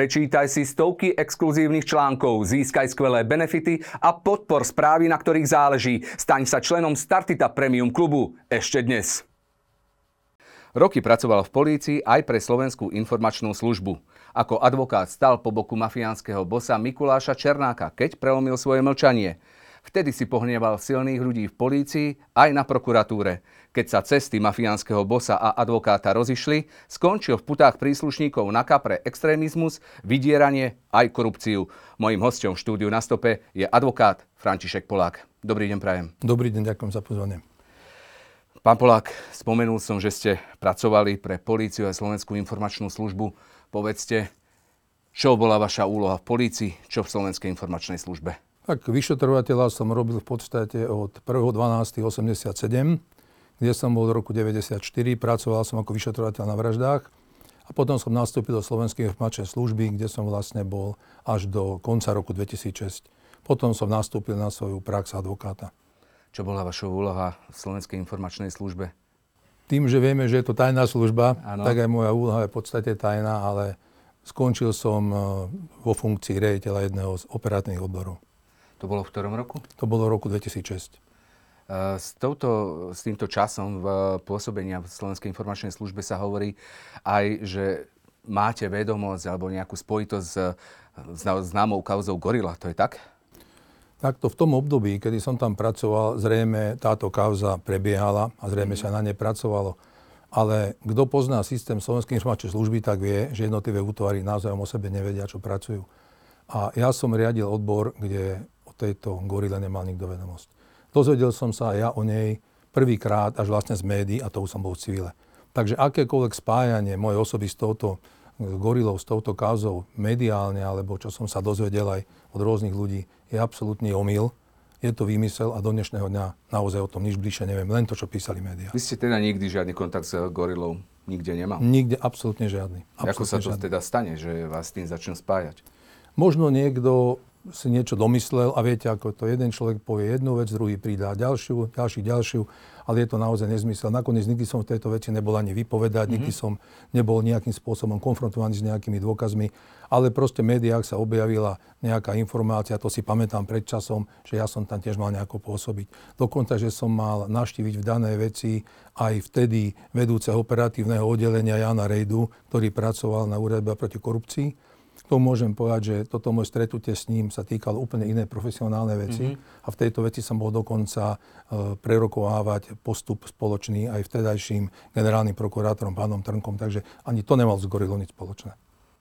Prečítaj si stovky exkluzívnych článkov, získaj skvelé benefity a podpor správy, na ktorých záleží. Staň sa členom Startita Premium klubu ešte dnes. Roky pracoval v polícii aj pre Slovenskú informačnú službu. Ako advokát stal po boku mafiánskeho bosa Mikuláša Černáka, keď prelomil svoje mlčanie. Vtedy si pohneval silných ľudí v polícii aj na prokuratúre. Keď sa cesty mafiánskeho bosa a advokáta rozišli, skončil v putách príslušníkov na kapre extrémizmus, vydieranie aj korupciu. Mojím hostom v štúdiu na stope je advokát František Polák. Dobrý deň, prajem. Dobrý deň, ďakujem za pozvanie. Pán Polák, spomenul som, že ste pracovali pre políciu a Slovenskú informačnú službu. Povedzte, čo bola vaša úloha v polícii, čo v Slovenskej informačnej službe? Tak vyšetrovateľa som robil v podstate od 1.12.87 kde som bol v roku 94, pracoval som ako vyšetrovateľ na vraždách a potom som nastúpil do Slovenskej informačnej služby, kde som vlastne bol až do konca roku 2006. Potom som nastúpil na svoju prax advokáta. Čo bola vaša úloha v Slovenskej informačnej službe? Tým, že vieme, že je to tajná služba, ano. tak aj moja úloha je v podstate tajná, ale skončil som e, vo funkcii rejiteľa jedného z operatívnych odborov. To bolo v ktorom roku? To bolo v roku 2006. S, touto, s týmto časom v pôsobenia v Slovenskej informačnej službe sa hovorí aj, že máte vedomosť alebo nejakú spojitosť s, s známou kauzou Gorila. To je tak? Takto v tom období, kedy som tam pracoval, zrejme táto kauza prebiehala a zrejme mm. sa na ne pracovalo. Ale kto pozná systém Slovenskej informačnej služby, tak vie, že jednotlivé útvary naozaj o sebe nevedia, čo pracujú. A ja som riadil odbor, kde tejto gorile nemal nikto vedomosť. Dozvedel som sa ja o nej prvýkrát až vlastne z médií a to už som bol v civile. Takže akékoľvek spájanie mojej osoby s touto gorilou, s touto kauzou mediálne, alebo čo som sa dozvedel aj od rôznych ľudí, je absolútny omyl. Je to výmysel a do dnešného dňa naozaj o tom nič bližšie neviem, len to, čo písali médiá. Vy ste teda nikdy žiadny kontakt s gorilou nikde nemal? Nikde, absolútne žiadny. Absolútne Ako sa to žiadny. teda stane, že vás tým začnú spájať? Možno niekto si niečo domyslel a viete, ako to jeden človek povie jednu vec, druhý pridá ďalšiu, ďalší ďalšiu, ale je to naozaj nezmysel. Nakoniec nikdy som v tejto veci nebol ani vypovedať, mm-hmm. nikdy som nebol nejakým spôsobom konfrontovaný s nejakými dôkazmi, ale proste v médiách sa objavila nejaká informácia, to si pamätám pred časom, že ja som tam tiež mal nejako pôsobiť. Dokonca, že som mal naštíviť v danej veci aj vtedy vedúceho operatívneho oddelenia Jana Rejdu, ktorý pracoval na úrade proti korupcii to môžem povedať, že toto moje stretnutie s ním sa týkalo úplne iné profesionálne veci mm-hmm. a v tejto veci som bol dokonca uh, prerokovávať postup spoločný aj vtedajším generálnym prokurátorom pánom Trnkom, takže ani to nemal s Gorilou nič spoločné.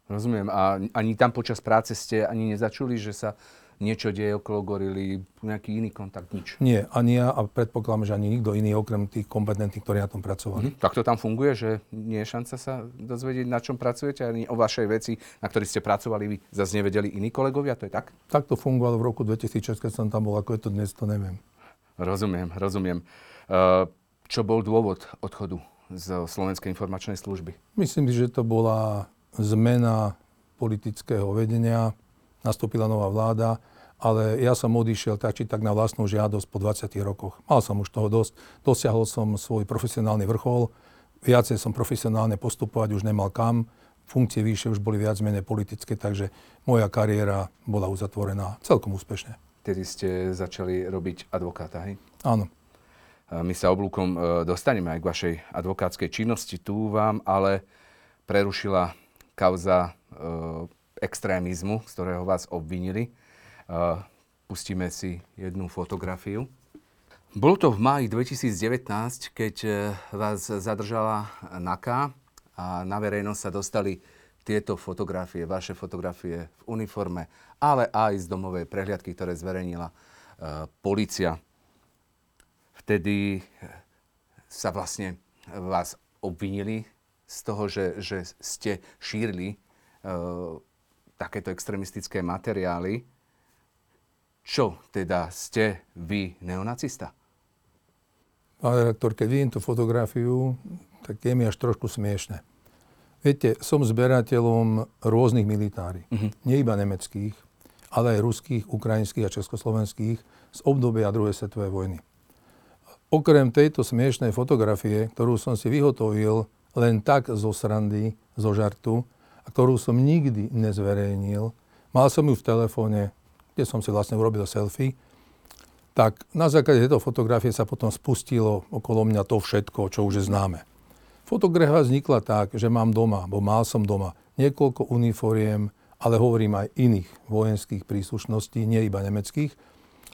Rozumiem. A ani tam počas práce ste ani nezačuli, že sa niečo deje okolo gorily, nejaký iný kontakt, nič? Nie, ani ja a predpokladám, že ani nikto iný okrem tých kompetentných, ktorí na tom pracovali. Mm-hmm. Tak to tam funguje, že nie je šanca sa dozvedieť, na čom pracujete, ani o vašej veci, na ktorých ste pracovali, vy zase nevedeli iní kolegovia, to je tak? Tak to fungovalo v roku 2006, keď som tam bol, ako je to dnes, to neviem. Rozumiem, rozumiem. Uh, čo bol dôvod odchodu z Slovenskej informačnej služby? Myslím že to bola zmena politického vedenia, nastúpila nová vláda, ale ja som odišiel tak či tak na vlastnú žiadosť po 20 rokoch. Mal som už toho dosť, dosiahol som svoj profesionálny vrchol, viacej som profesionálne postupovať už nemal kam, funkcie vyššie už boli viac menej politické, takže moja kariéra bola uzatvorená celkom úspešne. Tedy ste začali robiť advokáta, hej? Áno. My sa oblúkom e, dostaneme aj k vašej advokátskej činnosti. Tu vám ale prerušila kauza e, extrémizmu, z ktorého vás obvinili. Pustíme si jednu fotografiu. Bolo to v máji 2019, keď e, vás zadržala NAKA a na verejnosť sa dostali tieto fotografie, vaše fotografie v uniforme, ale aj z domovej prehliadky, ktoré zverejnila uh, policia. Vtedy e, sa vlastne vás obvinili z toho, že, že ste šírili uh, takéto extremistické materiály. Čo teda ste vy neonacista? Pán redaktor, keď vidím tú fotografiu, tak je mi až trošku smiešne. Viete, som zberateľom rôznych militári. Uh-huh. Nie iba nemeckých, ale aj ruských, ukrajinských a československých z obdobia druhej svetovej vojny. Okrem tejto smiešnej fotografie, ktorú som si vyhotovil len tak zo srandy, zo žartu, ktorú som nikdy nezverejnil, mal som ju v telefóne, kde som si vlastne urobil selfie, tak na základe tejto fotografie sa potom spustilo okolo mňa to všetko, čo už je známe. Fotografia vznikla tak, že mám doma, bo mal som doma niekoľko uniforiem, ale hovorím aj iných vojenských príslušností, nie iba nemeckých.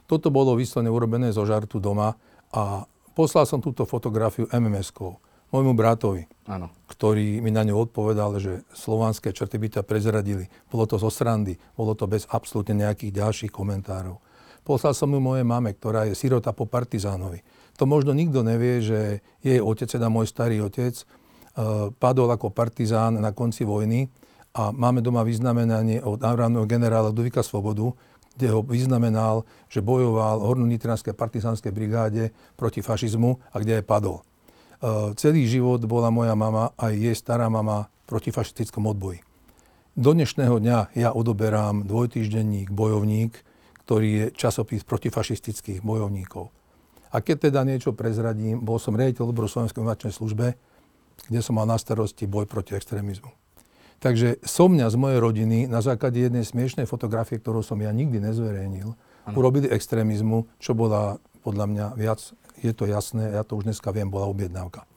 Toto bolo vyslovene urobené zo žartu doma a poslal som túto fotografiu MMS-kou môjmu bratovi, ano. ktorý mi na ňu odpovedal, že slovanské črty by ťa prezradili. Bolo to zo srandy, bolo to bez absolútne nejakých ďalších komentárov. Poslal som ju mojej mame, ktorá je sirota po partizánovi. To možno nikto nevie, že jej otec, teda môj starý otec, uh, padol ako partizán na konci vojny a máme doma vyznamenanie od národného generála Duvika Svobodu, kde ho vyznamenal, že bojoval v Horno-Nitranskej partizánskej brigáde proti fašizmu a kde aj padol. Uh, celý život bola moja mama aj jej stará mama proti fašistickom odboji. Do dnešného dňa ja odoberám dvojtýždenník Bojovník, ktorý je časopis protifašistických bojovníkov. A keď teda niečo prezradím, bol som riaditeľ odboru Slovenskej informačnej službe, kde som mal na starosti boj proti extrémizmu. Takže som mňa z mojej rodiny na základe jednej smiešnej fotografie, ktorú som ja nikdy nezverejnil, ano. urobili extrémizmu, čo bola podľa mňa viac, je to jasné, ja to už dneska viem, bola objednávka.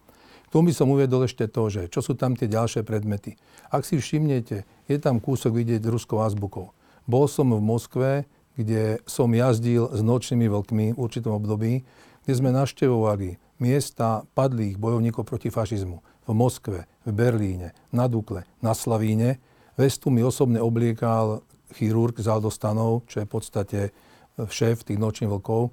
K tomu by som uviedol ešte to, že čo sú tam tie ďalšie predmety. Ak si všimnete, je tam kúsok vidieť ruskou azbukou. Bol som v Moskve, kde som jazdil s nočnými vlkmi v určitom období, kde sme naštevovali miesta padlých bojovníkov proti fašizmu v Moskve, v Berlíne, na Dukle, na Slavíne. Vestu mi osobne obliekal chirurg z Aldostanov, čo je v podstate šéf tých nočných vlkov.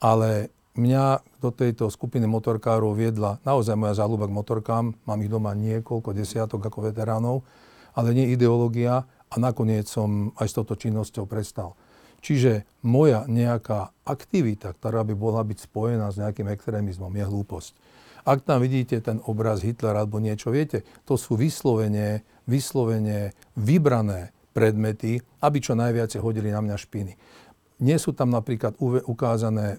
Ale mňa do tejto skupiny motorkárov viedla naozaj moja záľuba k motorkám. Mám ich doma niekoľko desiatok ako veteránov, ale nie ideológia a nakoniec som aj s touto činnosťou prestal. Čiže moja nejaká aktivita, ktorá by mohla byť spojená s nejakým extrémizmom, je hlúposť. Ak tam vidíte ten obraz Hitlera alebo niečo, viete, to sú vyslovene, vyslovene vybrané predmety, aby čo najviac hodili na mňa špiny. Nie sú tam napríklad ukázané e,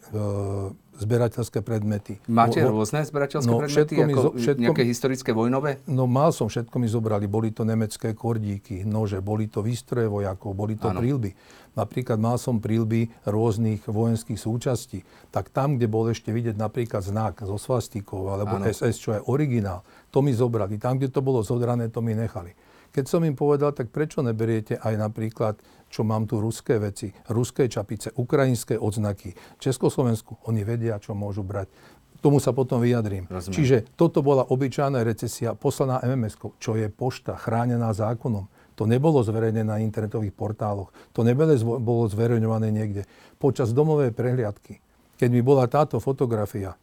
zberateľské predmety. Máte rôzne zberateľské no, predmety? Ako zo, všetko, nejaké historické vojnové? No mal som, všetko mi zobrali. Boli to nemecké kordíky, nože, boli to výstroje vojakov, boli to ano. prílby. Napríklad mal som prílby rôznych vojenských súčastí. Tak tam, kde bol ešte vidieť napríklad znak zo svastikou alebo ano. SS, čo je originál, to mi zobrali. Tam, kde to bolo zodrané, to mi nechali. Keď som im povedal, tak prečo neberiete aj napríklad čo mám tu ruské veci, ruské čapice, ukrajinské odznaky, Československu, oni vedia, čo môžu brať. Tomu sa potom vyjadrím. Rozumiem. Čiže toto bola obyčajná recesia poslaná mms čo je pošta chránená zákonom. To nebolo zverejnené na internetových portáloch. To nebolo zverejňované niekde. Počas domovej prehliadky, keď mi bola táto fotografia e,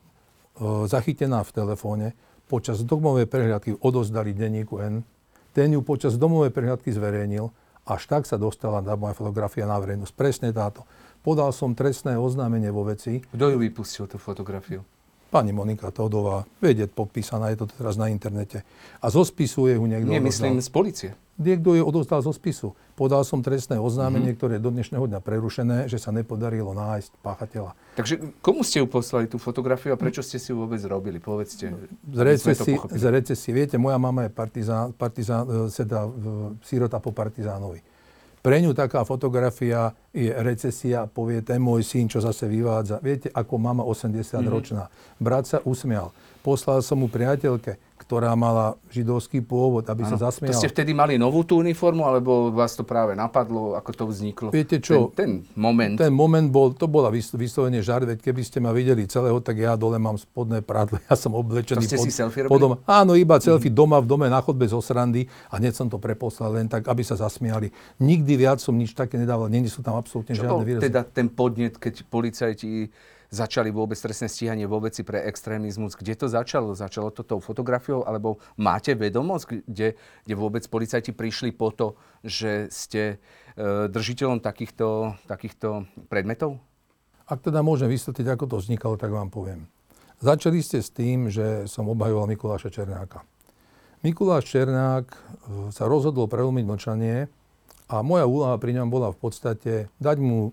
zachytená v telefóne, počas domovej prehliadky odozdali denníku N, ten ju počas domovej prehliadky zverejnil až tak sa dostala na moja fotografia na verejnosť. Presne táto. Podal som trestné oznámenie vo veci. Kto ju vypustil, tú fotografiu? Pani Monika Todová, vedieť podpísaná, je to teraz na internete. A zo spisu je ju niekto Nie, myslím z policie. Niekto je odostal zo spisu. Podal som trestné oznámenie, mm-hmm. ktoré je do dnešného dňa prerušené, že sa nepodarilo nájsť páchateľa. Takže komu ste ju poslali tú fotografiu a prečo ste si ju vôbec robili? Povedzte. Z recesie, z recesie. Viete, moja mama je partizán, partizán, e, teda sírota po partizánovi. Pre ňu taká fotografia je recesia, povie ten môj syn, čo zase vyvádza. Viete, ako mama 80-ročná. Mm-hmm. Brat sa usmial. Poslal som mu priateľke, ktorá mala židovský pôvod, aby ano. sa zasmiala. To ste vtedy mali novú tú uniformu, alebo vás to práve napadlo, ako to vzniklo? Viete čo? Ten, ten moment. Ten moment bol, to bola vyslovene žart, veď keby ste ma videli celého, tak ja dole mám spodné prádlo, ja som oblečený. To ste pod, si selfie robili? Áno, iba selfie mm. doma, v dome, na chodbe zo srandy a hneď som to preposlal len tak, aby sa zasmiali. Nikdy viac som nič také nedával, nie sú tam absolútne Čo žiadne výrazy. teda ten podnet, keď policajti začali vôbec trestné stíhanie vo veci pre extrémizmus. Kde to začalo? Začalo to tou fotografiou? Alebo máte vedomosť, kde, kde vôbec policajti prišli po to, že ste e, držiteľom takýchto, takýchto predmetov? Ak teda môžem vysvetliť, ako to vznikalo, tak vám poviem. Začali ste s tým, že som obhajoval Mikuláša Černáka. Mikuláš Černák e, sa rozhodol prelomiť mlčanie a moja úloha pri ňom bola v podstate dať mu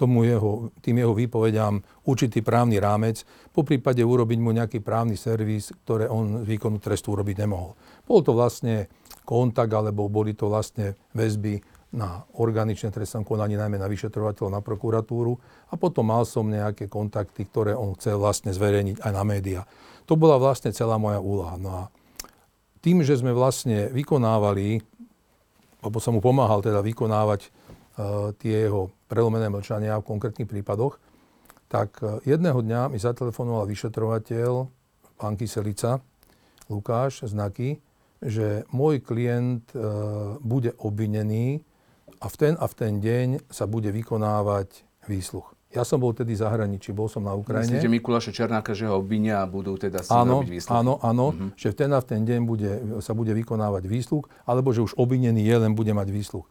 tomu jeho, tým jeho výpovediam určitý právny rámec, po prípade urobiť mu nejaký právny servis, ktoré on z výkonu trestu urobiť nemohol. Bol to vlastne kontakt, alebo boli to vlastne väzby na organičné trestnom konaní, najmä na vyšetrovateľov, na prokuratúru. A potom mal som nejaké kontakty, ktoré on chcel vlastne zverejniť aj na médiá. To bola vlastne celá moja úloha. No a tým, že sme vlastne vykonávali, alebo som mu pomáhal teda vykonávať tie jeho prelomené mlčania v konkrétnych prípadoch, tak uh, jedného dňa mi zatelefonoval vyšetrovateľ, pán Kyselica, Lukáš Znaky, že môj klient uh, bude obvinený a v ten a v ten deň sa bude vykonávať výsluch. Ja som bol tedy zahraničí, bol som na Ukrajine. Myslíte Mikuláša Černáka, že ho obvinia a budú teda si áno, robiť výsluch? Áno, áno, mm-hmm. že v ten a v ten deň bude, sa bude vykonávať výsluch, alebo že už obvinený je, len bude mať výsluch.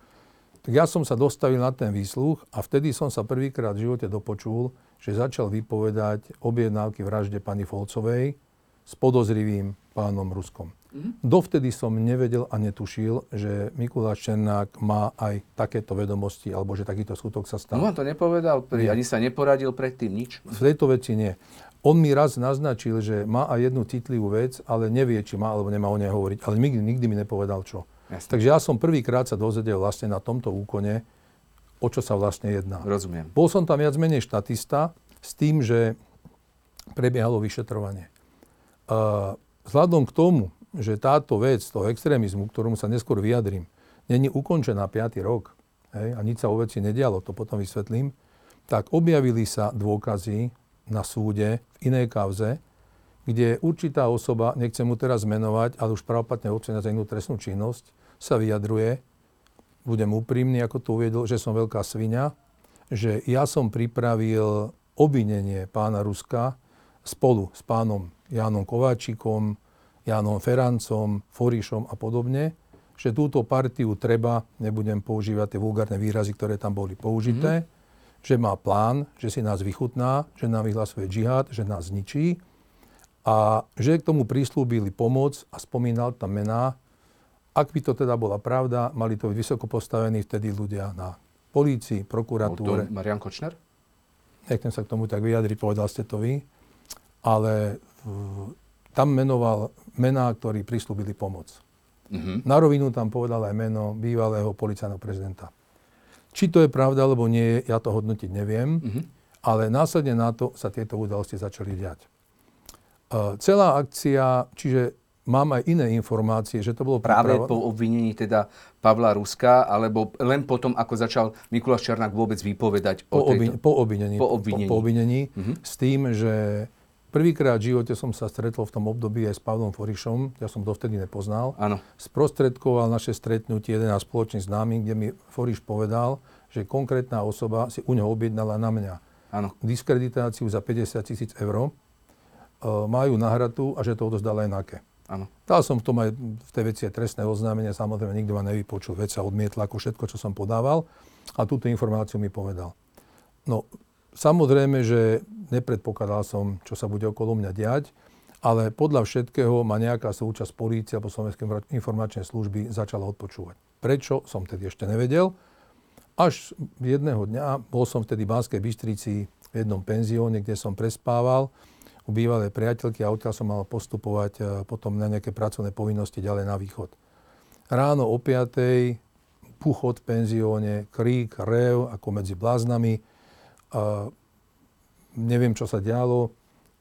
Tak ja som sa dostavil na ten výsluch a vtedy som sa prvýkrát v živote dopočul, že začal vypovedať objednávky vražde pani Folcovej s podozrivým pánom Ruskom. Mm-hmm. Dovtedy som nevedel a netušil, že Mikuláš Černák má aj takéto vedomosti, alebo že takýto skutok sa stal. No vám to nepovedal, pri, ani sa neporadil predtým nič? V tejto veci nie. On mi raz naznačil, že má aj jednu citlivú vec, ale nevie, či má alebo nemá o nej hovoriť. Ale nikdy, nikdy mi nepovedal čo. Jasne. Takže ja som prvýkrát sa dozvedel vlastne na tomto úkone, o čo sa vlastne jedná. Rozumiem. Bol som tam viac menej štatista s tým, že prebiehalo vyšetrovanie. Uh, vzhľadom k tomu, že táto vec toho extrémizmu, ktorom sa neskôr vyjadrím, není ukončená 5. rok hej, a nič sa o veci nedialo, to potom vysvetlím, tak objavili sa dôkazy na súde v inej kauze, kde určitá osoba, nechcem mu teraz menovať, ale už pravoplatne občania za inú trestnú činnosť, sa vyjadruje, budem úprimný, ako to uviedol, že som veľká svinia, že ja som pripravil obvinenie pána Ruska spolu s pánom Jánom Kováčikom, Jánom Ferancom, Forišom a podobne, že túto partiu treba, nebudem používať tie vulgárne výrazy, ktoré tam boli použité, mm-hmm. že má plán, že si nás vychutná, že nám vyhlasuje džihad, že nás zničí a že k tomu prislúbili pomoc a spomínal tam mená. Ak by to teda bola pravda, mali to byť vysoko postavení vtedy ľudia na polícii, prokuratúre. Marian Kočner? Nechcem sa k tomu tak vyjadriť, povedal ste to vy. Ale tam menoval mená, ktorí prislúbili pomoc. Mm-hmm. Na rovinu tam povedal aj meno bývalého policajného prezidenta. Či to je pravda, alebo nie, ja to hodnotiť neviem, mm-hmm. ale následne na to sa tieto udalosti začali diať. Celá akcia, čiže mám aj iné informácie, že to bolo... Práve pripravo... po obvinení teda Pavla Ruska, alebo len potom, ako začal Mikuláš Černák vôbec vypovedať po, o tejto... po obvinení. Po obvinení. Po, po obvinení mm-hmm. s tým, že Prvýkrát v živote som sa stretol v tom období aj s Pavlom Forišom, ja som dovtedy nepoznal. Áno. Sprostredkoval naše stretnutie jeden náš spoločný známy, kde mi Foriš povedal, že konkrétna osoba si u neho objednala na mňa Áno. diskreditáciu za 50 tisíc eur, majú nahratu a že to odozdal aj NAKE. Áno. Dal som v tom aj v tej veci trestné oznámenie, samozrejme nikto ma nevypočul, vec sa odmietla ako všetko, čo som podával a túto informáciu mi povedal. No, Samozrejme, že nepredpokladal som, čo sa bude okolo mňa diať, ale podľa všetkého ma nejaká súčasť polície alebo Slovenskej informačnej služby začala odpočúvať. Prečo, som tedy ešte nevedel. Až jedného dňa, bol som vtedy v Banskej Bystrici v jednom penzióne, kde som prespával u bývalej priateľky a odtiaľ som mal postupovať e, potom na nejaké pracovné povinnosti ďalej na východ. Ráno o 5. puchot v penzióne, krík, rev ako medzi bláznami, a neviem, čo sa dialo.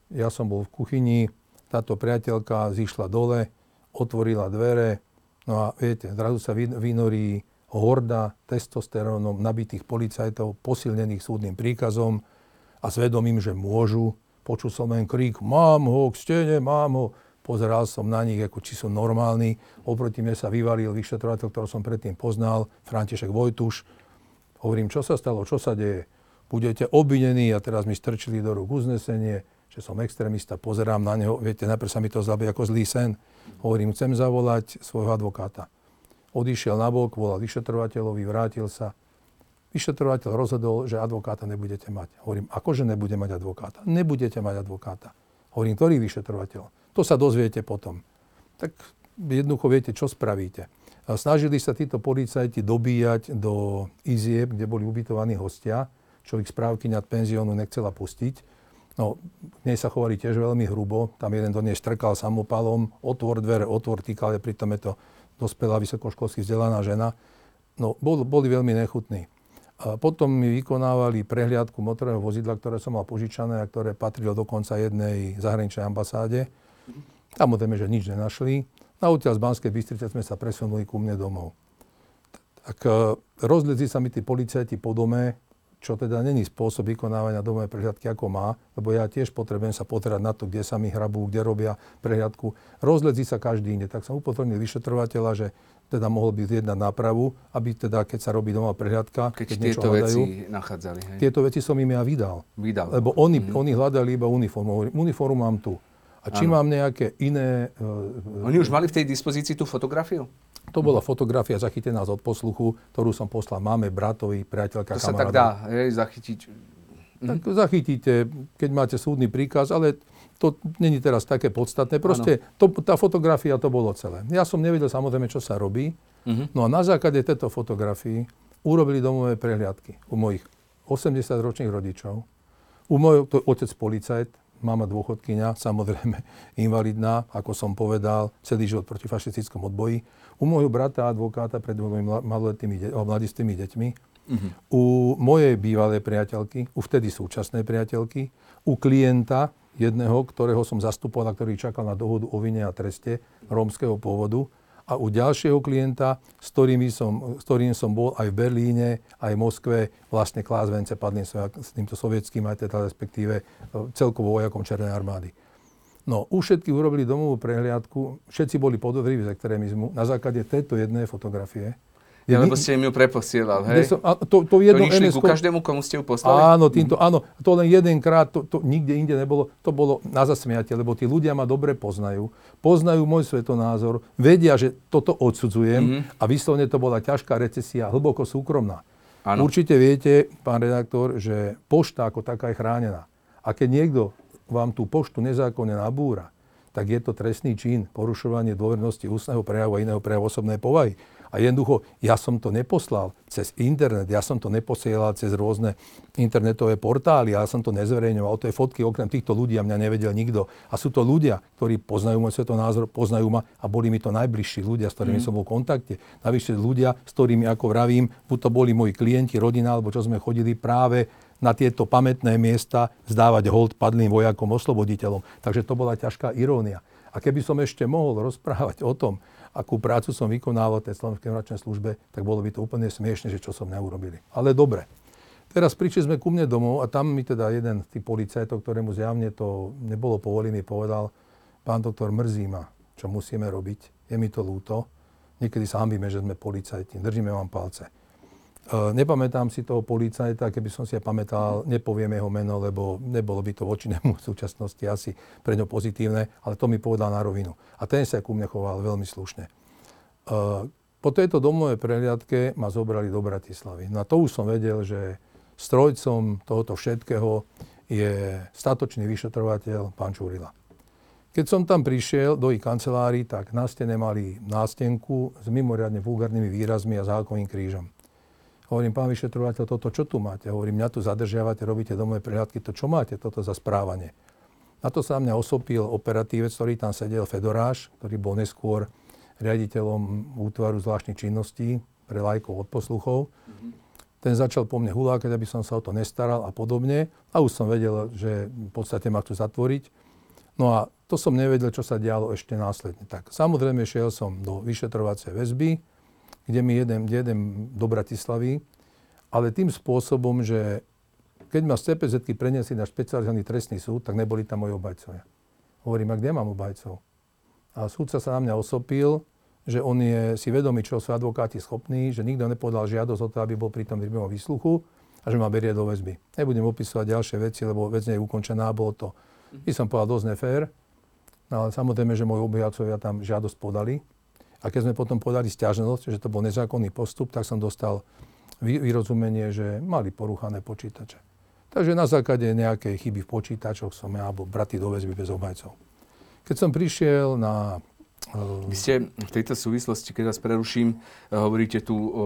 Ja som bol v kuchyni, táto priateľka zišla dole, otvorila dvere, no a viete, zrazu sa vynorí horda testosterónom nabitých policajtov, posilnených súdnym príkazom a svedomím, že môžu. Počul som len krík, mám ho, k stene, mám ho. Pozeral som na nich, ako či sú normálni. Oproti mne sa vyvalil vyšetrovateľ, ktorého som predtým poznal, František Vojtuš. Hovorím, čo sa stalo, čo sa deje? budete obvinení a teraz mi strčili do rúk uznesenie, že som extrémista, pozerám na neho, viete, najprv sa mi to zdá ako zlý sen. Hovorím, chcem zavolať svojho advokáta. Odišiel na bok, volal vyšetrovateľovi, vrátil sa. Vyšetrovateľ rozhodol, že advokáta nebudete mať. Hovorím, akože nebude mať advokáta? Nebudete mať advokáta. Hovorím, ktorý vyšetrovateľ? To sa dozviete potom. Tak jednoducho viete, čo spravíte. Snažili sa títo policajti dobíjať do izieb, kde boli ubytovaní hostia čo ich správkyňa penziónu nechcela pustiť. No, k nej sa chovali tiež veľmi hrubo. Tam jeden do nej štrkal samopalom, otvor dvere, otvor týkal, pritom je to dospelá vysokoškolsky vzdelaná žena. No, bol, boli veľmi nechutní. Potom mi vykonávali prehliadku motorového vozidla, ktoré som mal požičané a ktoré patrilo dokonca jednej zahraničnej ambasáde. Samozrejme, že nič nenašli. Na odtiaľ z Banskej Bystrice sme sa presunuli ku mne domov. Tak e, rozlezli sa mi tí policajti po dome, čo teda není spôsob vykonávania domovej prehľadky, ako má, lebo ja tiež potrebujem sa pozerať na to, kde sa mi hrabú, kde robia prehľadku. Rozlezí sa každý inde. Tak som upozornil vyšetrovateľa, že teda mohol by zjednať nápravu, aby teda, keď sa robí domová prehľadka, keď, keď tieto hľadajú, veci nachádzali. Hej? Tieto veci som im ja vydal. Vydal. Lebo oni, mm. oni hľadali iba uniformu. Uniformu mám tu. A či ano. mám nejaké iné... Oni už mali v tej dispozícii tú fotografiu? To bola fotografia zachytená z odposluchu, ktorú som poslal máme, bratovi, priateľka, To sa tak dá hej, zachytiť. Tak mhm. zachytíte, keď máte súdny príkaz, ale to není teraz také podstatné. Proste to, tá fotografia to bolo celé. Ja som nevedel samozrejme, čo sa robí. Uh-huh. No a na základe tejto fotografii urobili domové prehliadky u mojich 80-ročných rodičov, u môjho, to otec policajt, mama dôchodkynia, samozrejme invalidná, ako som povedal, celý život proti fašistickom odboji, u môjho brata advokáta pred dvomi mladistými deťmi, uh-huh. u mojej bývalej priateľky, u vtedy súčasnej priateľky, u klienta jedného, ktorého som zastupoval ktorý čakal na dohodu o vine a treste rómskeho pôvodu, a u ďalšieho klienta, s ktorým, som, s ktorým som bol aj v Berlíne, aj v Moskve, vlastne klásvence padli s týmto sovietským, aj teda respektíve e, celkovo vojakom Černej armády. No, u všetkých urobili domovú prehliadku, všetci boli podozriví z extrémizmu na základe tejto jednej fotografie. Ja, lebo ste im ju preposielal, hej? Som, a to, to, jedno to išli ku každému, komu ste ju poslali? Áno, týmto, áno. To len jedenkrát, to, to nikde inde nebolo. To bolo na zasmiate, lebo tí ľudia ma dobre poznajú. Poznajú môj svetonázor, vedia, že toto odsudzujem mm-hmm. a vyslovne to bola ťažká recesia, hlboko súkromná. Áno. Určite viete, pán redaktor, že pošta ako taká je chránená. A keď niekto vám tú poštu nezákonne nabúra, tak je to trestný čin, porušovanie dôvernosti ústneho prejavu a iného prejavu osobnej povahy. A jednoducho, ja som to neposlal cez internet, ja som to neposielal cez rôzne internetové portály, ja som to nezverejňoval. To je fotky, okrem týchto ľudí a mňa nevedel nikto. A sú to ľudia, ktorí poznajú môj svetonázor, poznajú ma a boli mi to najbližší ľudia, s ktorými mm. som bol v kontakte. Navyše ľudia, s ktorými, ako vravím, buď to boli moji klienti, rodina, alebo čo sme chodili práve na tieto pamätné miesta zdávať hold padlým vojakom, osloboditeľom. Takže to bola ťažká irónia. A keby som ešte mohol rozprávať o tom, akú prácu som vykonával v tej Slovenskej informačnej službe, tak bolo by to úplne smiešne, že čo som neurobili. Ale dobre. Teraz prišli sme ku mne domov a tam mi teda jeden z tých policajtov, ktorému zjavne to nebolo povolené, povedal, pán doktor, mrzí ma, čo musíme robiť, je mi to lúto. Niekedy sa hambíme, že sme policajti, držíme vám palce. E, nepamätám si toho policajta, keby som si ja pamätal, nepoviem jeho meno, lebo nebolo by to voči nemu v súčasnosti asi pre ňo pozitívne, ale to mi povedal na rovinu. A ten sa ku mne choval veľmi slušne. E, po tejto domovej prehliadke ma zobrali do Bratislavy. No a to už som vedel, že strojcom tohoto všetkého je statočný vyšetrovateľ pán Čurila. Keď som tam prišiel do ich kancelárii, tak na stene mali nástenku s mimoriadne vulgárnymi výrazmi a zákoným krížom. Hovorím, pán vyšetrovateľ, toto čo tu máte? Hovorím, mňa tu zadržiavate, robíte domové prehľadky, to čo máte toto za správanie? Na to sa mňa osopil operatívec, ktorý tam sedel, Fedoráš, ktorý bol neskôr riaditeľom útvaru zvláštnych činností pre lajkov od posluchov. Mm-hmm. Ten začal po mne hulákať, aby som sa o to nestaral a podobne. A už som vedel, že v podstate ma chcú zatvoriť. No a to som nevedel, čo sa dialo ešte následne. Tak samozrejme šiel som do vyšetrovacej väzby, kde mi jedem, jedem do Bratislavy, ale tým spôsobom, že keď ma z cpz preniesli na špecializovaný trestný súd, tak neboli tam moji obajcovia. Hovorím, a kde mám obajcov? A súdca sa na mňa osopil, že on je si vedomý, čo sú advokáti schopní, že nikto nepodal žiadosť o to, aby bol pri tom výberom výsluchu a že ma berie do väzby. Nebudem opisovať ďalšie veci, lebo vec nie je ukončená, bolo to, by som povedal, dosť nefér. No ale samozrejme, že moji obhajcovia tam žiadosť podali. A keď sme potom podali stiažnosť, že to bol nezákonný postup, tak som dostal vyrozumenie, že mali poruchané počítače. Takže na základe nejakej chyby v počítačoch som ja bol bratý do väzby bez obajcov. Keď som prišiel na Vy ste v tejto súvislosti, keď vás preruším, hovoríte tu o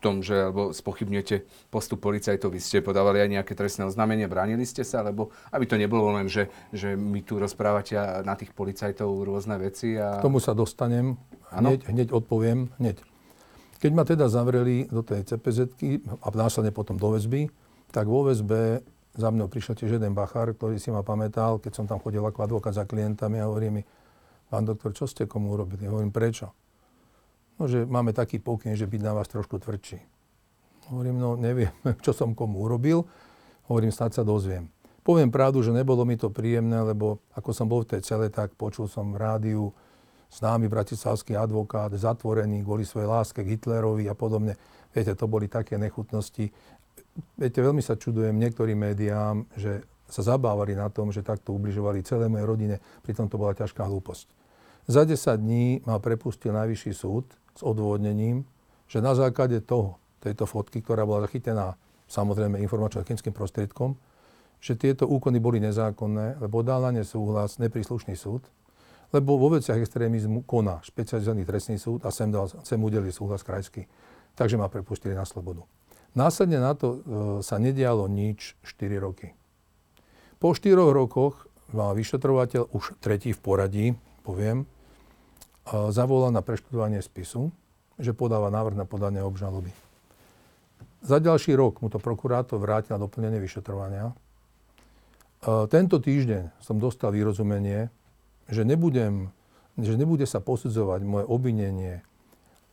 tom, že alebo spochybňujete postup policajtov. Vy ste podávali aj nejaké trestné oznámenie, bránili ste sa, alebo aby to nebolo len, že, že mi tu rozprávate na tých policajtov rôzne veci. A... K tomu sa dostanem. Hneď, hneď odpoviem. Hneď. Keď ma teda zavreli do tej cpz a následne potom do väzby, tak vo väzbe za mnou prišiel tiež jeden bachár, ktorý si ma pamätal, keď som tam chodil ako advokát za klientami a hovorí mi, pán doktor, čo ste komu urobili? Hovorím, prečo? No, že máme taký pokyn, že byť na vás trošku tvrdší. Hovorím, no neviem, čo som komu urobil. Hovorím, snad sa dozviem. Poviem pravdu, že nebolo mi to príjemné, lebo ako som bol v tej cele, tak počul som v rádiu známy bratislavský advokát, zatvorený kvôli svojej láske k Hitlerovi a podobne. Viete, to boli také nechutnosti viete, veľmi sa čudujem niektorým médiám, že sa zabávali na tom, že takto ubližovali celé mojej rodine, pritom to bola ťažká hlúposť. Za 10 dní ma prepustil Najvyšší súd s odôvodnením, že na základe toho, tejto fotky, ktorá bola zachytená samozrejme informačno-technickým prostriedkom, že tieto úkony boli nezákonné, lebo dal na ne súhlas nepríslušný súd, lebo vo veciach extrémizmu koná špecializovaný trestný súd a sem, dal, sem udelil súhlas krajský. Takže ma prepustili na slobodu. Následne na to e, sa nedialo nič 4 roky. Po 4 rokoch ma vyšetrovateľ, už tretí v poradí, poviem, zavolal na preštudovanie spisu, že podáva návrh na podanie obžaloby. Za ďalší rok mu to prokurátor vrátil na doplnenie vyšetrovania. Tento týždeň som dostal vyrozumenie, že, nebudem, že nebude sa posudzovať moje obvinenie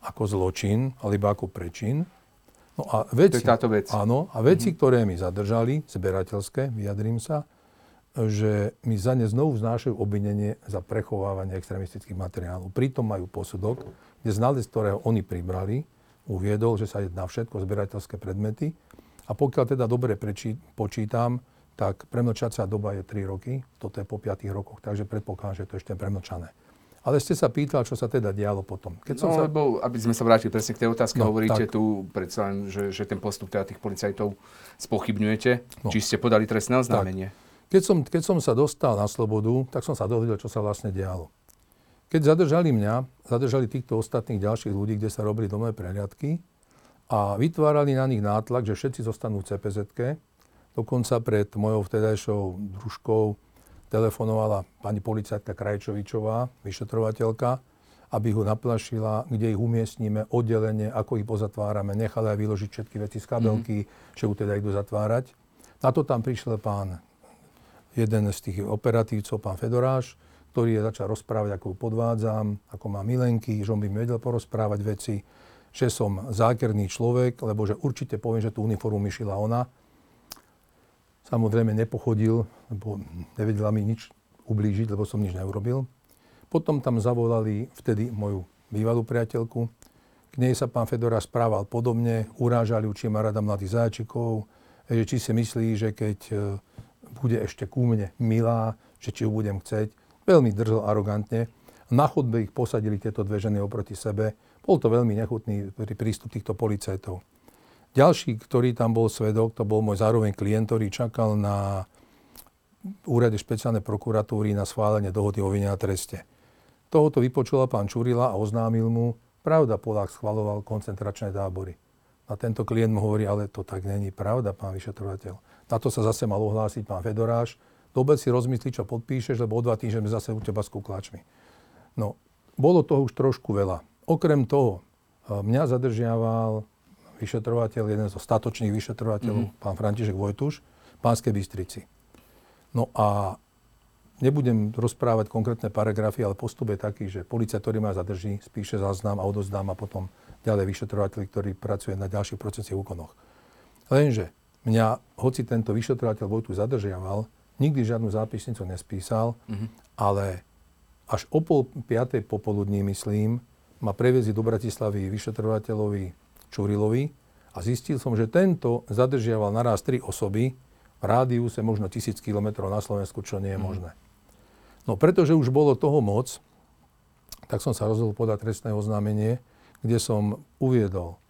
ako zločin, alebo ako prečin, No a veci, to je táto vec. Áno, a veci, mm-hmm. ktoré mi zadržali, zberateľské, vyjadrím sa, že mi za ne znovu vznášajú obvinenie za prechovávanie extremistických materiálov. Pritom majú posudok, kde znalec, ktorého oni pribrali, uviedol, že sa jedná všetko zberateľské predmety. A pokiaľ teda dobre prečí, počítam, tak premlčacia doba je 3 roky, toto je po 5 rokoch, takže predpokladám, že to je ešte premlčané. Ale ste sa pýtal, čo sa teda dialo potom. Keď som no, sa... lebo, aby sme sa vrátili presne k tej otázke, no, hovoríte tak. tu predsa len, že, že ten postup teda tých policajtov spochybňujete. No. Či ste podali trestné oznámenie? Keď som, keď som sa dostal na slobodu, tak som sa dozvedel, čo sa vlastne dialo. Keď zadržali mňa, zadržali týchto ostatných ďalších ľudí, kde sa robili domové prehliadky a vytvárali na nich nátlak, že všetci zostanú v cpz Dokonca pred mojou vtedajšou družkou telefonovala pani policajtka Krajčovičová, vyšetrovateľka, aby ho naplašila, kde ich umiestnime, oddelenie, ako ich pozatvárame, nechala aj vyložiť všetky veci z kabelky, mm. že ju teda idú zatvárať. Na to tam prišiel pán, jeden z tých operatívcov, pán Fedoráš, ktorý je začal rozprávať, ako ju podvádzam, ako má milenky, že on by mi vedel porozprávať veci, že som zákerný človek, lebo že určite poviem, že tú uniformu mi šila ona, Samozrejme nepochodil, lebo nevedela mi nič ublížiť, lebo som nič neurobil. Potom tam zavolali vtedy moju bývalú priateľku. K nej sa pán Fedora správal podobne, urážali, či má rada mladých záčikov, že či si myslí, že keď e, bude ešte ku mne milá, že či ju budem chceť. Veľmi držal arogantne. Na chodbe ich posadili tieto dve ženy oproti sebe. Bol to veľmi nechutný prístup týchto policajtov. Ďalší, ktorý tam bol svedok, to bol môj zároveň klient, ktorý čakal na úrade špeciálnej prokuratúry na schválenie dohody o vine a treste. Tohoto vypočula pán Čurila a oznámil mu, pravda, Polák schvaloval koncentračné tábory. A tento klient mu hovorí, ale to tak není pravda, pán vyšetrovateľ. Na to sa zase mal ohlásiť pán Fedoráš. Dobre si rozmyslí, čo podpíšeš, lebo o dva týždne zase u teba s kuklačmi. No, bolo toho už trošku veľa. Okrem toho, mňa zadržiaval vyšetrovateľ, jeden zo statočných vyšetrovateľov, mm-hmm. pán František Vojtuš, v Pánskej Bystrici. No a nebudem rozprávať konkrétne paragrafy, ale postup je taký, že policajt, ktorý ma zadrží, spíše záznam a odozdám a potom ďalej vyšetrovateľ, ktorý pracuje na ďalších procesných úkonoch. Lenže mňa, hoci tento vyšetrovateľ Vojtu zadržiaval, nikdy žiadnu zápisnicu nespísal, mm-hmm. ale až o pol piatej popoludní, myslím, ma previezli do Bratislavy vyšetrovateľovi Čurilovi a zistil som, že tento zadržiaval naraz tri osoby v rádiuse možno tisíc kilometrov na Slovensku, čo nie je mhm. možné. No pretože už bolo toho moc, tak som sa rozhodol podať trestné oznámenie, kde som uviedol,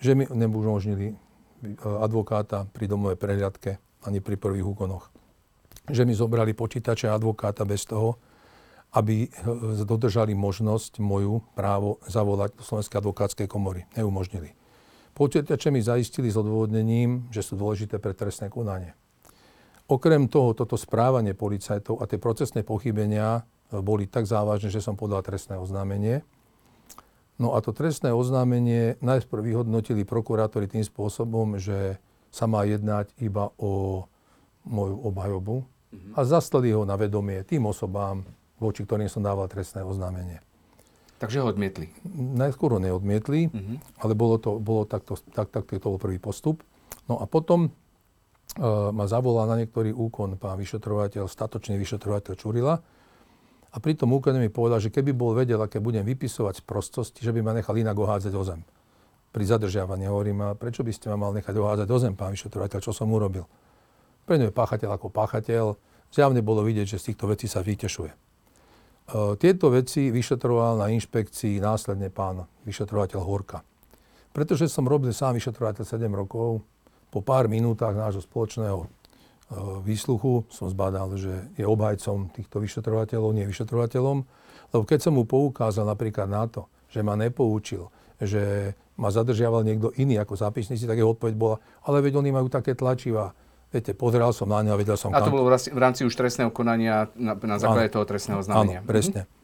že mi neumožnili advokáta pri domovej prehliadke ani pri prvých úkonoch. Že mi zobrali počítače advokáta bez toho aby dodržali možnosť moju právo zavolať do Slovenskej advokátskej komory. Neumožnili. Počítače mi zaistili s odôvodnením, že sú dôležité pre trestné konanie. Okrem toho, toto správanie policajtov a tie procesné pochybenia boli tak závažné, že som podal trestné oznámenie. No a to trestné oznámenie najprv vyhodnotili prokurátori tým spôsobom, že sa má jednať iba o moju obhajobu a zaslali ho na vedomie tým osobám, voči ktorým som dával trestné oznámenie. Takže ho odmietli? Najskôr ho neodmietli, uh-huh. ale bolo to, bolo takto, tak, tak, to bol prvý postup. No a potom uh, ma zavolal na niektorý úkon pán vyšetrovateľ, statočný vyšetrovateľ Čurila. A pri tom úkone mi povedal, že keby bol vedel, aké budem vypisovať z prostosti, že by ma nechal inak ohádzať o zem. Pri zadržiavaní hovorím, a prečo by ste ma mal nechať ohádzať o zem, pán vyšetrovateľ, čo som urobil? Pre je páchateľ ako páchateľ. Zjavne bolo vidieť, že z týchto vecí sa vytešuje. E, tieto veci vyšetroval na inšpekcii následne pán vyšetrovateľ Horka. Pretože som robil sám vyšetrovateľ 7 rokov, po pár minútach nášho spoločného výsluchu som zbadal, že je obhajcom týchto vyšetrovateľov, nie vyšetrovateľom, lebo keď som mu poukázal napríklad na to, že ma nepoučil, že ma zadržiaval niekto iný ako zápisníci, tak jeho odpoveď bola, ale veď oni majú také tlačivá, Viete, pozeral som na ňa a vedel som... A to kam... bolo v rámci už trestného konania na, na základe toho trestného znamenia. Áno, presne. Mhm.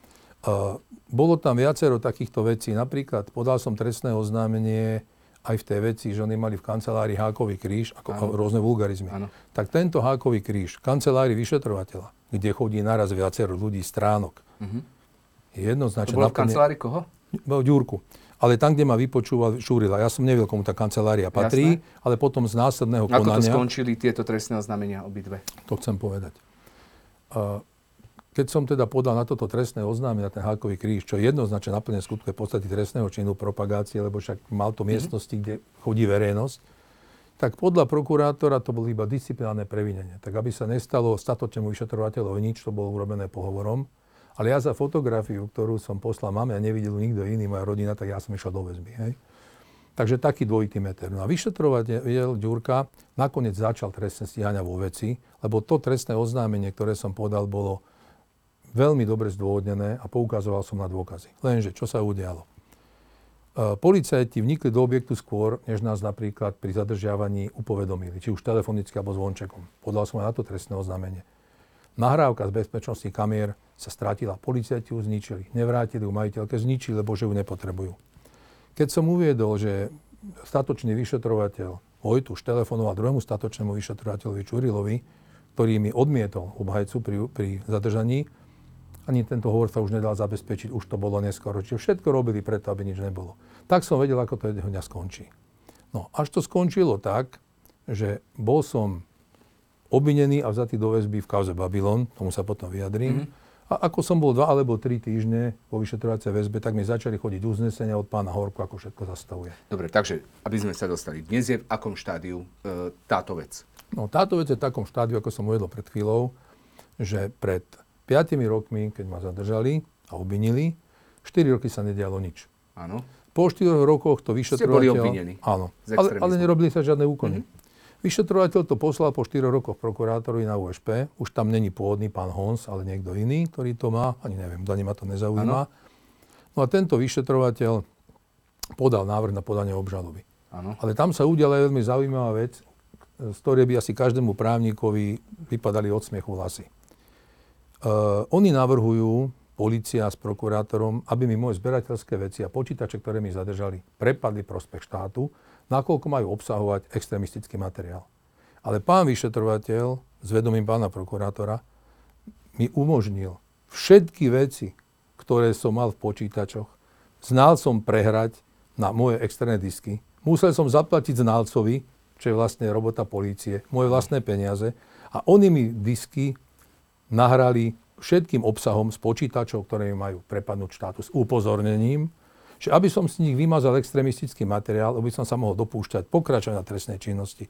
Uh, bolo tam viacero takýchto vecí. Napríklad podal som trestné oznámenie aj v tej veci, že oni mali v kancelárii hákový kríž, ako ano. rôzne vulgarizmy. Ano. Tak tento hákový kríž v kancelárii vyšetrovateľa, kde chodí naraz viacero ľudí, stránok, uh-huh. je jednoznačne... To v kancelárii koho? V Ďurku ale tam, kde ma vypočúval Šúrila. Ja som nevedel, komu tá kancelária patrí, Jasné. ale potom z následného konania... Ako to skončili tieto trestné oznámenia obidve? To chcem povedať. Keď som teda podal na toto trestné oznámenie, na ten Hákový kríž, čo je jednoznačne naplne skutke podstaty trestného činu propagácie, lebo však mal to mhm. miestnosti, kde chodí verejnosť, tak podľa prokurátora to bolo iba disciplinárne previnenie. Tak aby sa nestalo statočnému vyšetrovateľovi nič, to bolo urobené pohovorom. Ale ja za fotografiu, ktorú som poslal máme a nevidel nikto iný, moja rodina, tak ja som išiel do väzby. Hej. Takže taký dvojitý meter. No a vyšetrovateľ Ďurka nakoniec začal trestné stíhania vo veci, lebo to trestné oznámenie, ktoré som podal, bolo veľmi dobre zdôvodnené a poukazoval som na dôkazy. Lenže, čo sa udialo? E, policajti vnikli do objektu skôr, než nás napríklad pri zadržiavaní upovedomili, či už telefonicky alebo zvončekom. Podal som aj na to trestné oznámenie. Nahrávka z bezpečnosti kamier sa strátila. Policajti ju zničili. Nevrátili ju majiteľke, zničili, lebo že ju nepotrebujú. Keď som uviedol, že statočný vyšetrovateľ Vojtuš telefonoval druhému statočnému vyšetrovateľovi Čurilovi, ktorý mi odmietol obhajcu pri, pri zadržaní, ani tento hovor sa už nedal zabezpečiť, už to bolo neskoro. Čiže všetko robili preto, aby nič nebolo. Tak som vedel, ako to jedného dňa skončí. No, až to skončilo tak, že bol som obvinený a vzatý do väzby v kauze Babylon, tomu sa potom vyjadrím. Mm-hmm. A ako som bol dva alebo tri týždne vo vyšetrovacej väzbe, tak mi začali chodiť uznesenia od pána Horku, ako všetko zastavuje. Dobre, takže aby sme sa dostali. Dnes je v akom štádiu e, táto vec? No, táto vec je v takom štádiu, ako som uvedol pred chvíľou, že pred 5 rokmi, keď ma zadržali a obvinili, 4 roky sa nedialo nič. Áno. Po 4 rokoch to vyšetrovateľ... Ste boli obvinení. Áno. Ale, ale nerobili sa žiadne úkony. Mm-hmm. Vyšetrovateľ to poslal po 4 rokoch prokurátorovi na USP. Už tam není pôvodný pán Hons, ale niekto iný, ktorý to má. Ani neviem, ani ma to nezaujíma. Ano. No a tento vyšetrovateľ podal návrh na podanie obžaloby. Ano. Ale tam sa udiala veľmi zaujímavá vec, z ktorej by asi každému právnikovi vypadali od smiechu vlasy. Uh, oni navrhujú, policia s prokurátorom, aby mi moje zberateľské veci a počítače, ktoré mi zadržali, prepadli prospech štátu, nakoľko majú obsahovať extremistický materiál. Ale pán vyšetrovateľ s vedomím pána prokurátora mi umožnil všetky veci, ktoré som mal v počítačoch, znal som prehrať na moje externé disky. Musel som zaplatiť znalcovi, čo je vlastne robota polície, moje vlastné peniaze. A oni mi disky nahrali všetkým obsahom z počítačov, ktoré majú prepadnúť štátu s upozornením, že aby som z nich vymazal extremistický materiál, aby som sa mohol dopúšťať pokračovať na trestnej činnosti.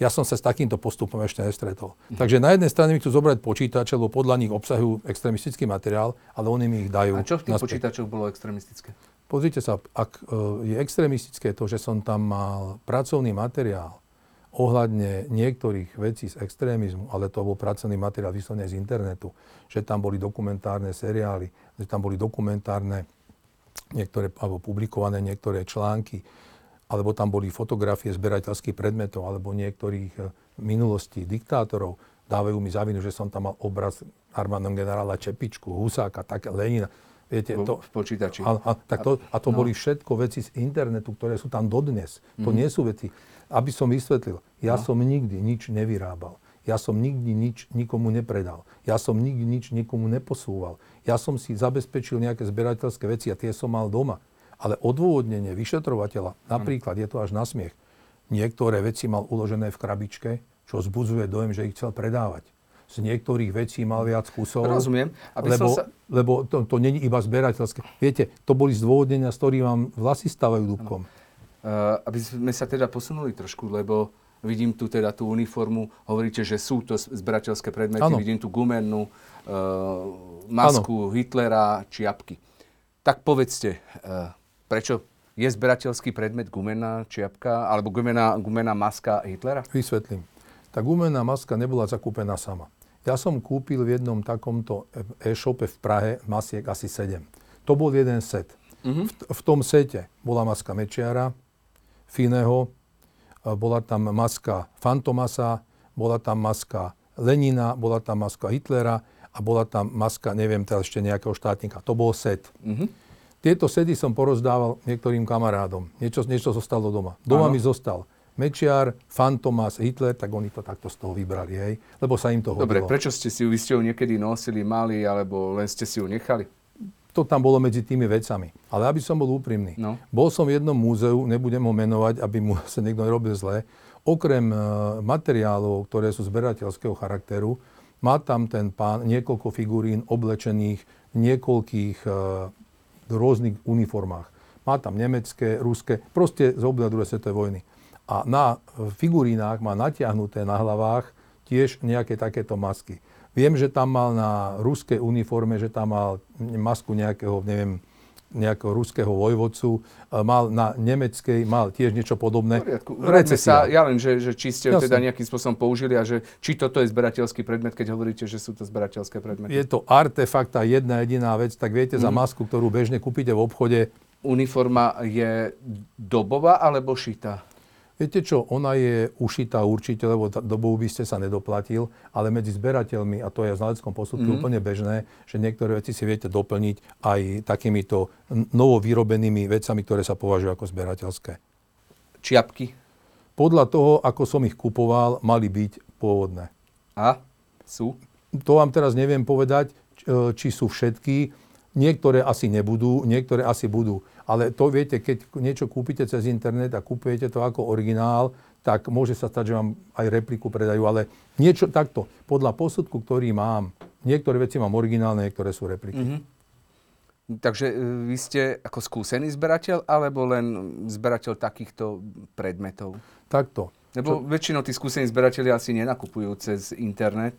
Ja som sa s takýmto postupom ešte nestretol. Mhm. Takže na jednej strane mi chcú zobrať počítače, lebo podľa nich obsahujú extremistický materiál, ale oni mi ich dajú. A čo v tých naspäť. počítačoch bolo extremistické? Pozrite sa, ak e, je extremistické to, že som tam mal pracovný materiál ohľadne niektorých vecí z extrémizmu, ale to bol pracovný materiál vyslovene z internetu, že tam boli dokumentárne seriály, že tam boli dokumentárne niektoré, alebo publikované niektoré články, alebo tam boli fotografie zberateľských predmetov, alebo niektorých e, minulosti diktátorov. Dávajú mi zavinu, že som tam mal obraz armádnom generála Čepičku, Husáka, tak Lenina. Viete, to, v počítači. A, a, tak to, a to no. boli všetko veci z internetu, ktoré sú tam dodnes. Mm. To mhm. nie sú veci. Aby som vysvetlil, ja no. som nikdy nič nevyrábal. Ja som nikdy nič nikomu nepredal. Ja som nikdy nič nikomu neposúval. Ja som si zabezpečil nejaké zberateľské veci a tie som mal doma. Ale odôvodnenie vyšetrovateľa, napríklad je to až na smiech, niektoré veci mal uložené v krabičke, čo zbudzuje dojem, že ich chcel predávať z niektorých vecí mal viac kusov. Rozumiem. Aby lebo, sa... lebo to, to není iba zberateľské. Viete, to boli zdôvodnenia, s ktorými vám vlasy stávajú dúbkom. Uh, aby sme sa teda posunuli trošku, lebo vidím tu teda tú uniformu, hovoríte, že sú to zberateľské predmety, ano. vidím tu gumennú uh, masku ano. Hitlera, čiapky. Tak povedzte, uh, prečo je zberateľský predmet gumená čiapka alebo gumená, gumená maska Hitlera? Vysvetlím. Tá gumená maska nebola zakúpená sama. Ja som kúpil v jednom takomto e-shope v Prahe masiek asi 7. To bol jeden set. Mm-hmm. V, v tom sete bola maska Mečiara, Fineho, bola tam maska Fantomasa, bola tam maska Lenina, bola tam maska Hitlera a bola tam maska, neviem teraz ešte nejakého štátnika. To bol set. Mm-hmm. Tieto sety som porozdával niektorým kamarádom. Niečo, niečo zostalo doma. Doma ano. mi zostal Mečiar, Fantomas, Hitler, tak oni to takto z toho vybrali, hej? Lebo sa im to hodilo. Dobre, prečo ste si ju, vy ste ju niekedy nosili, mali, alebo len ste si ju nechali? To tam bolo medzi tými vecami. Ale aby som bol úprimný. No. Bol som v jednom múzeu, nebudem ho menovať, aby mu sa niekto nerobil zle. Okrem uh, materiálov, ktoré sú zberateľského charakteru, má tam ten pán niekoľko figurín oblečených v niekoľkých uh, rôznych uniformách. Má tam nemecké, ruské, proste z obdobia druhej svetovej vojny a na figurínach má natiahnuté na hlavách tiež nejaké takéto masky. Viem, že tam mal na ruskej uniforme, že tam mal masku nejakého, neviem, nejakého ruského vojvodcu, mal na nemeckej, mal tiež niečo podobné. Sa, ja len, že, že či ste ho teda nejakým spôsobom použili a že či toto je zberateľský predmet, keď hovoríte, že sú to zberateľské predmety. Je to artefakt a jedna jediná vec, tak viete, mm. za mhm. masku, ktorú bežne kúpite v obchode. Uniforma je dobová alebo šitá? Viete čo, ona je ušitá určite, lebo dobu by ste sa nedoplatil, ale medzi zberateľmi, a to je v znaleckom posudku mm. úplne bežné, že niektoré veci si viete doplniť aj takýmito novovyrobenými vecami, ktoré sa považujú ako zberateľské. Čiapky? Podľa toho, ako som ich kupoval, mali byť pôvodné. A? Sú? To vám teraz neviem povedať, či sú všetky. Niektoré asi nebudú, niektoré asi budú. Ale to viete, keď niečo kúpite cez internet a kúpujete to ako originál, tak môže sa stať, že vám aj repliku predajú. Ale niečo takto, podľa posudku, ktorý mám, niektoré veci mám originálne, niektoré sú repliky. Mm-hmm. Takže e, vy ste ako skúsený zberateľ, alebo len zberateľ takýchto predmetov? Takto. Lebo Čo? väčšinou tí skúsení zberateľi asi nenakupujú cez internet.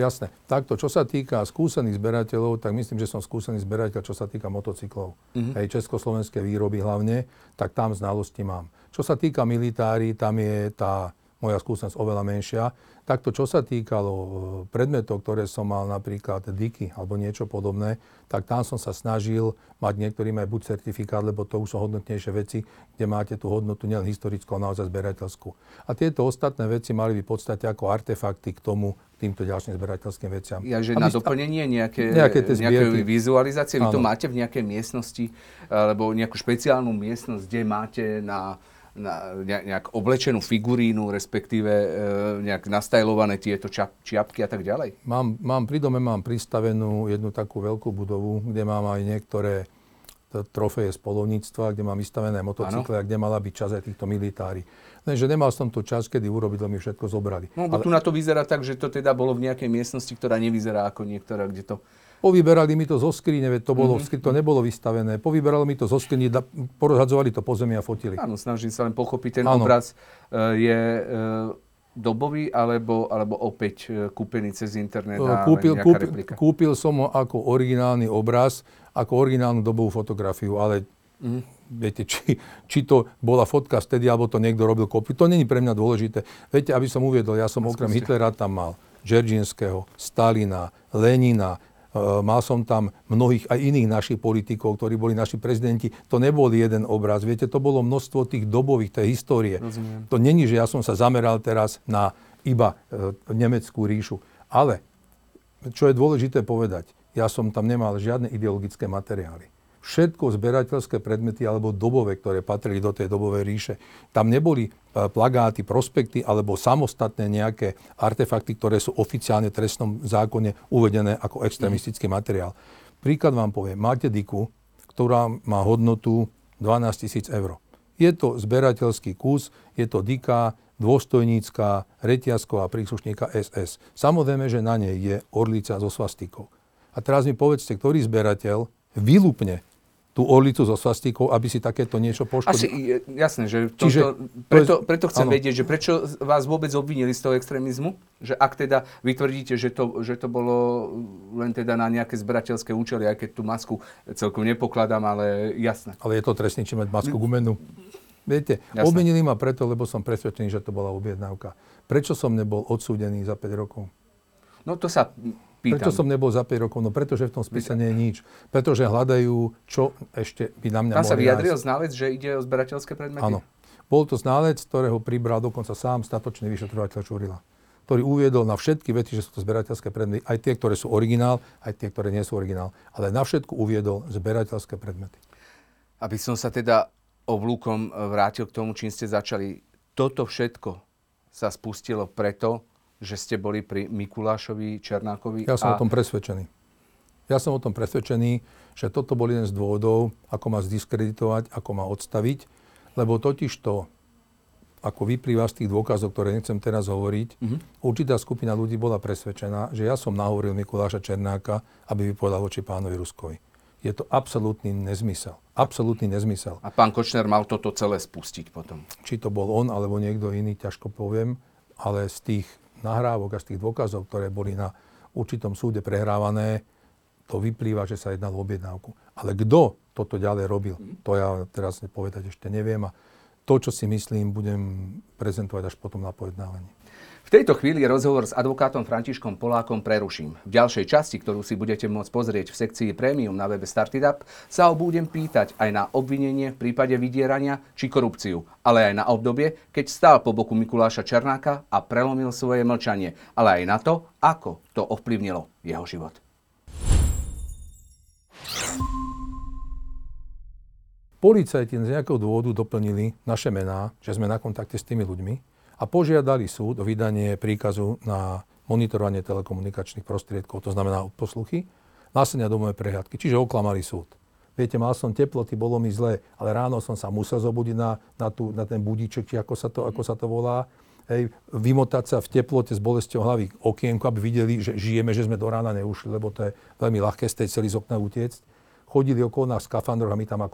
Jasné. Takto, čo sa týka skúsených zberateľov, tak myslím, že som skúsený zberateľ, čo sa týka motocyklov. Mm-hmm. Hej, československé výroby hlavne, tak tam znalosti mám. Čo sa týka militári, tam je tá moja skúsenosť oveľa menšia. Takto, čo sa týkalo e, predmetov, ktoré som mal napríklad diky alebo niečo podobné, tak tam som sa snažil mať niektorým aj buď certifikát, lebo to už sú hodnotnejšie veci, kde máte tú hodnotu nielen historickú, ale naozaj zberateľskú. A tieto ostatné veci mali byť v podstate ako artefakty k tomu, týmto ďalším zberateľským veciam. Ja, že na doplnenie nejaké, nejaké, nejaké vizualizácie, vy to máte v nejakej miestnosti, alebo nejakú špeciálnu miestnosť, kde máte na na nejak oblečenú figurínu, respektíve e, nejak nastajlované tieto čap, čiapky a tak ďalej? Mám, mám pri dome mám pristavenú jednu takú veľkú budovu, kde mám aj niektoré trofeje z polovníctva, kde mám vystavené motocykle a kde mala byť časť aj týchto militári. Lenže nemal som tu čas, kedy urobiť, mi všetko zobrali. No, Ale... tu na to vyzerá tak, že to teda bolo v nejakej miestnosti, ktorá nevyzerá ako niektorá, kde to Povyberali mi to zo skrine, veď to, bolo, mm-hmm. to nebolo vystavené. Povyberali mi to zo skrine, porozhadzovali to po zemi a fotili. Áno, snažím sa len pochopiť. Ten ano. obraz uh, je uh, dobový, alebo, alebo opäť uh, kúpený cez internet a kúpil, kúpil, replika? kúpil som ho ako originálny obraz, ako originálnu dobovú fotografiu, ale mm-hmm viete, či, či to bola fotka vtedy, alebo to niekto robil kopy. To není pre mňa dôležité. Viete, aby som uviedol, ja som okrem Hitlera tam mal Džeržinského, Stalina, Lenina, mal som tam mnohých aj iných našich politikov, ktorí boli naši prezidenti. To nebol jeden obraz. Viete, to bolo množstvo tých dobových, tej histórie. Rozumiem. To není, že ja som sa zameral teraz na iba e, nemeckú ríšu. Ale, čo je dôležité povedať, ja som tam nemal žiadne ideologické materiály všetko zberateľské predmety alebo dobové, ktoré patrili do tej dobovej ríše. Tam neboli e, plagáty, prospekty alebo samostatné nejaké artefakty, ktoré sú oficiálne v trestnom zákone uvedené ako extremistický mm. materiál. Príklad vám poviem. Máte diku, ktorá má hodnotu 12 tisíc eur. Je to zberateľský kus, je to dika, dôstojnícka, reťazková príslušníka SS. Samozrejme, že na nej je orlica so svastikou. A teraz mi povedzte, ktorý zberateľ vylúpne tú orlicu so svastikou, aby si takéto niečo poškodil. Asi, jasné, že to, Čiže, to, preto, preto chcem áno. vedieť, že prečo vás vôbec obvinili z toho extrémizmu? Že ak teda vy tvrdíte, že to, že to bolo len teda na nejaké zberateľské účely, aj keď tú masku celkom nepokladám, ale jasné. Ale je to trestný, či mať masku gumenú. Viete, jasné. obvinili ma preto, lebo som presvedčený, že to bola objednávka. Prečo som nebol odsúdený za 5 rokov? No to sa pýtam. Prečo som nebol za 5 rokov? No pretože v tom spise nie je nič. Pretože hľadajú, čo ešte by na mňa Tam sa vyjadril nájsť. ználec, že ide o zberateľské predmety? Áno. Bol to ználec, ktorého pribral dokonca sám statočný vyšetrovateľ Čurila ktorý uviedol na všetky veci, že sú to zberateľské predmety, aj tie, ktoré sú originál, aj tie, ktoré nie sú originál. Ale na všetko uviedol zberateľské predmety. Aby som sa teda oblúkom vrátil k tomu, čím ste začali. Toto všetko sa spustilo preto, že ste boli pri Mikulášovi Černákovi? Ja som a... o tom presvedčený. Ja som o tom presvedčený, že toto bol jeden z dôvodov, ako ma zdiskreditovať, ako ma odstaviť, lebo totiž to, ako vyplýva z tých dôkazov, ktoré nechcem teraz hovoriť, mm-hmm. určitá skupina ľudí bola presvedčená, že ja som nahovoril Mikuláša Černáka, aby vypovedal voči pánovi Ruskovi. Je to absolútny nezmysel. Absolútny nezmysel. A pán Kočner mal toto celé spustiť potom? Či to bol on, alebo niekto iný, ťažko poviem, ale z tých nahrávok a z tých dôkazov, ktoré boli na určitom súde prehrávané, to vyplýva, že sa jednalo o objednávku. Ale kto toto ďalej robil, to ja teraz povedať ešte neviem a to, čo si myslím, budem prezentovať až potom na pojednávaní. V tejto chvíli rozhovor s advokátom Františkom Polákom preruším. V ďalšej časti, ktorú si budete môcť pozrieť v sekcii Premium na webe Startup, sa ho budem pýtať aj na obvinenie v prípade vydierania či korupciu, ale aj na obdobie, keď stál po boku Mikuláša Černáka a prelomil svoje mlčanie, ale aj na to, ako to ovplyvnilo jeho život. Policajti z nejakého dôvodu doplnili naše mená, že sme na kontakte s tými ľuďmi a požiadali súd o vydanie príkazu na monitorovanie telekomunikačných prostriedkov, to znamená posluchy, následne domové prehľadky, čiže oklamali súd. Viete, mal som teploty, bolo mi zle, ale ráno som sa musel zobudiť na, na, tú, na ten budíček, či ako sa to, ako sa to volá, hej, vymotať sa v teplote s bolesťou hlavy okienku, aby videli, že žijeme, že sme do rána neušli, lebo to je veľmi ľahké z tej celý z okna utiecť. Chodili okolo nás v skafandroch a my tam ako